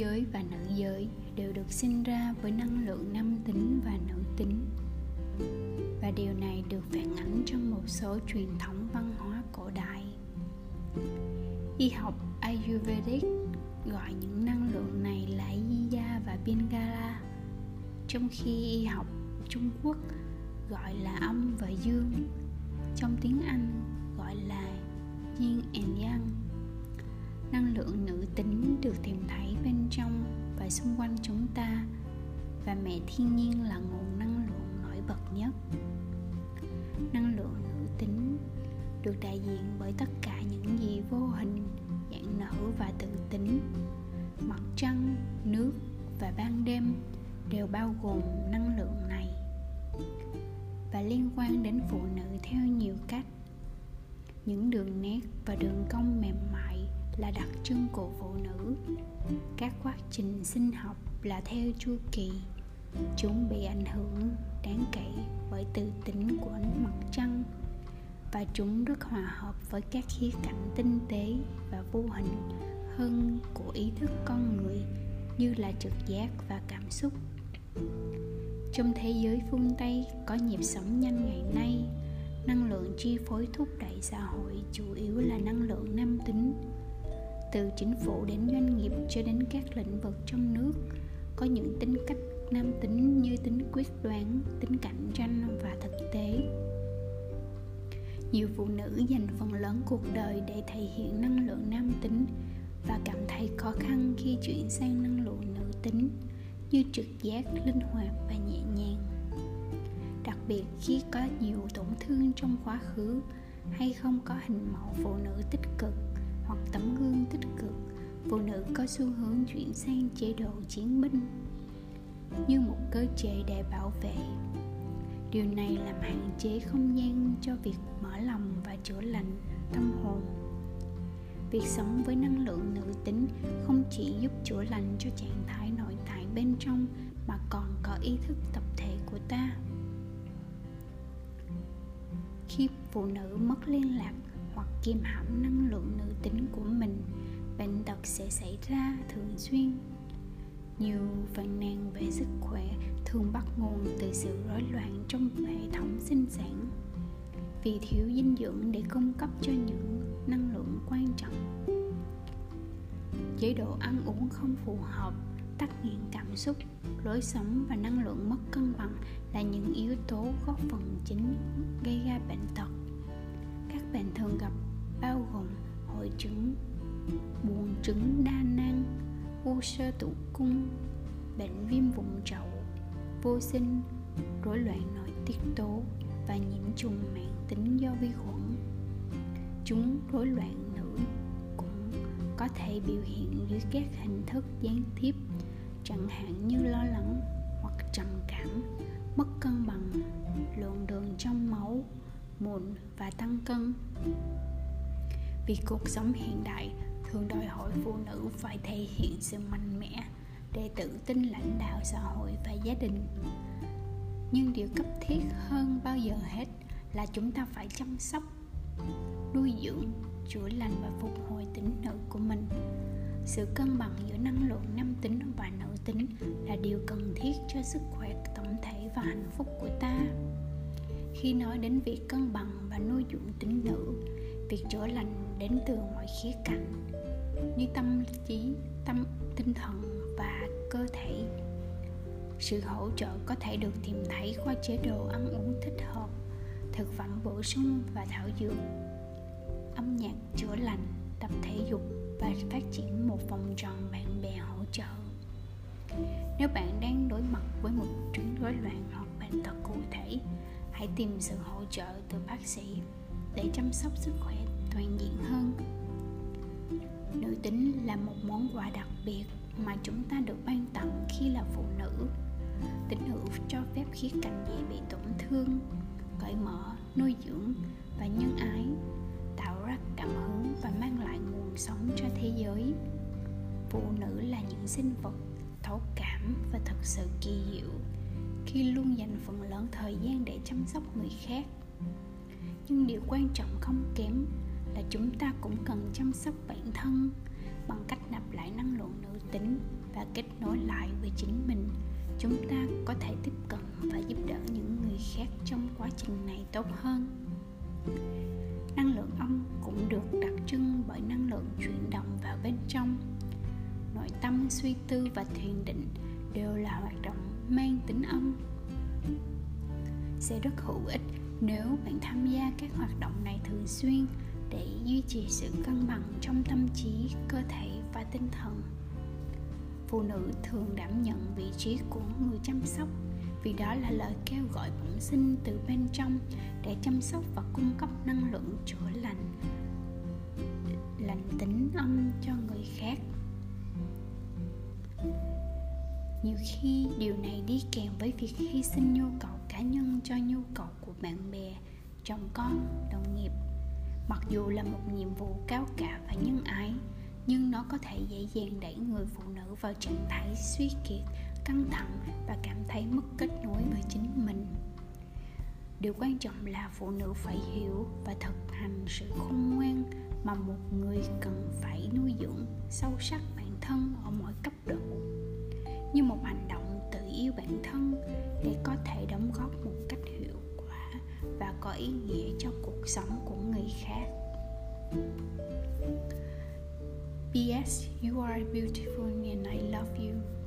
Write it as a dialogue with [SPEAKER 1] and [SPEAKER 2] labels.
[SPEAKER 1] giới và nữ giới đều được sinh ra với năng lượng nam tính và nữ tính. Và điều này được phản ánh trong một số truyền thống văn hóa cổ đại. Y học ayurvedic gọi những năng lượng này là Yiya và bengala trong khi y học Trung Quốc gọi là âm và dương, trong tiếng Anh gọi là yin and yang. Năng lượng nữ tính được tìm thấy trong và xung quanh chúng ta, và mẹ thiên nhiên là nguồn năng lượng nổi bật nhất. Năng lượng nữ tính được đại diện bởi tất cả những gì vô hình, dạng nở và tự tính. Mặt trăng, nước và ban đêm đều bao gồm năng lượng này và liên quan đến phụ nữ theo nhiều cách. Những đường nét và đường cong mềm mại là đặc trưng của phụ nữ. Các quá trình sinh học là theo chu kỳ, chúng bị ảnh hưởng đáng kể bởi tự tính của ánh mặt trăng, và chúng rất hòa hợp với các khía cạnh tinh tế và vô hình hơn của ý thức con người như là trực giác và cảm xúc. Trong thế giới phương tây có nhịp sống nhanh ngày nay, năng lượng chi phối thúc đẩy xã hội chủ yếu là năng lượng nam tính từ chính phủ đến doanh nghiệp cho đến các lĩnh vực trong nước. Có những tính cách nam tính như tính quyết đoán, tính cạnh tranh và thực tế. Nhiều phụ nữ dành phần lớn cuộc đời để thể hiện năng lượng nam tính và cảm thấy khó khăn khi chuyển sang năng lượng nữ tính, như trực giác, linh hoạt và nhẹ nhàng. Đặc biệt, khi có nhiều tổn thương trong quá khứ hay không có hình mẫu phụ nữ tích cực phụ nữ có xu hướng chuyển sang chế độ chiến binh như một cơ chế để bảo vệ. Điều này làm hạn chế không gian cho việc mở lòng và chữa lành tâm hồn. Việc sống với năng lượng nữ tính không chỉ giúp chữa lành cho trạng thái nội tại bên trong mà còn có ý thức tập thể của ta. Khi phụ nữ mất liên lạc hoặc kiềm hãm năng lượng nữ tính của mình bệnh tật sẽ xảy ra thường xuyên. Nhiều phàn nàn về sức khỏe thường bắt nguồn từ sự rối loạn trong hệ thống sinh sản. Vì thiếu dinh dưỡng để cung cấp cho những năng lượng quan trọng. Chế độ ăn uống không phù hợp, tắc nghẽn cảm xúc, lối sống và năng lượng mất cân bằng là những yếu tố góp phần chính gây ra bệnh tật. Các bệnh thường gặp bao gồm hội chứng buồn trứng đa năng, u sơ tử cung bệnh viêm vùng chậu vô sinh rối loạn nội tiết tố và nhiễm trùng mạng tính do vi khuẩn. Chúng rối loạn nữ cũng có thể biểu hiện dưới các hình thức gián tiếp chẳng hạn như lo lắng hoặc trầm cảm mất cân bằng lượng đường trong máu mụn và tăng cân. Vì cuộc sống hiện đại thường đòi hỏi phụ nữ phải thể hiện sự mạnh mẽ để tự tin lãnh đạo xã hội và gia đình. Nhưng điều cấp thiết hơn bao giờ hết là chúng ta phải chăm sóc, nuôi dưỡng, chữa lành và phục hồi tính nữ của mình. Sự cân bằng giữa năng lượng nam tính và nữ tính là điều cần thiết cho sức khỏe tổng thể và hạnh phúc của ta. Khi nói đến việc cân bằng và nuôi dưỡng tính nữ việc chữa lành đến từ mọi khía cạnh, như tâm trí, tâm, tinh thần và cơ thể. Sự hỗ trợ có thể được tìm thấy qua chế độ ăn uống thích hợp, thực phẩm bổ sung và thảo dược. Âm nhạc chữa lành, tập thể dục và phát triển một vòng tròn bạn bè hỗ trợ. Nếu bạn đang đối mặt với một chứng rối loạn hoặc bệnh tật cụ thể, hãy tìm sự hỗ trợ từ bác sĩ để chăm sóc sức khỏe toàn diện hơn. Nữ tính là một món quà đặc biệt mà chúng ta được ban tặng khi là phụ nữ. Tính hữu cho phép khía cạnh dễ bị tổn thương, cởi mở, nuôi dưỡng và nhân ái, tạo ra cảm hứng và mang lại nguồn sống cho thế giới. Phụ nữ là những sinh vật thấu cảm và thật sự kỳ diệu khi luôn dành phần lớn thời gian để chăm sóc người khác nhưng điều quan trọng không kém là chúng ta cũng cần chăm sóc bản thân bằng cách nạp lại năng lượng nữ tính và kết nối lại với chính mình. Chúng ta có thể tiếp cận và giúp đỡ những người khác trong quá trình này tốt hơn. Năng lượng âm cũng được đặc trưng bởi năng lượng chuyển động vào bên trong. Nội tâm suy tư và thiền định đều là hoạt động mang tính âm sẽ rất hữu ích nếu bạn tham gia các hoạt động này thường xuyên để duy trì sự cân bằng trong tâm trí, cơ thể và tinh thần. Phụ nữ thường đảm nhận vị trí của người chăm sóc vì đó là lời kêu gọi bẩm sinh từ bên trong để chăm sóc và cung cấp năng lượng chữa lành lành tính âm cho người khác nhiều khi điều này đi kèm với việc hy sinh nhu cầu cá nhân cho nhu cầu của bạn bè, chồng con, đồng nghiệp. Mặc dù là một nhiệm vụ cao cả và nhân ái, nhưng nó có thể dễ dàng đẩy người phụ nữ vào trạng thái suy kiệt, căng thẳng và cảm thấy mất kết nối với chính mình. Điều quan trọng là phụ nữ phải hiểu và thực hành sự khôn ngoan mà một người cần phải nuôi dưỡng sâu sắc bản thân ở mọi cấp độ như một hành động tự yêu bản thân để có thể đóng góp một cách hiệu quả và có ý nghĩa cho cuộc sống của người khác P.S. You are beautiful and I love you.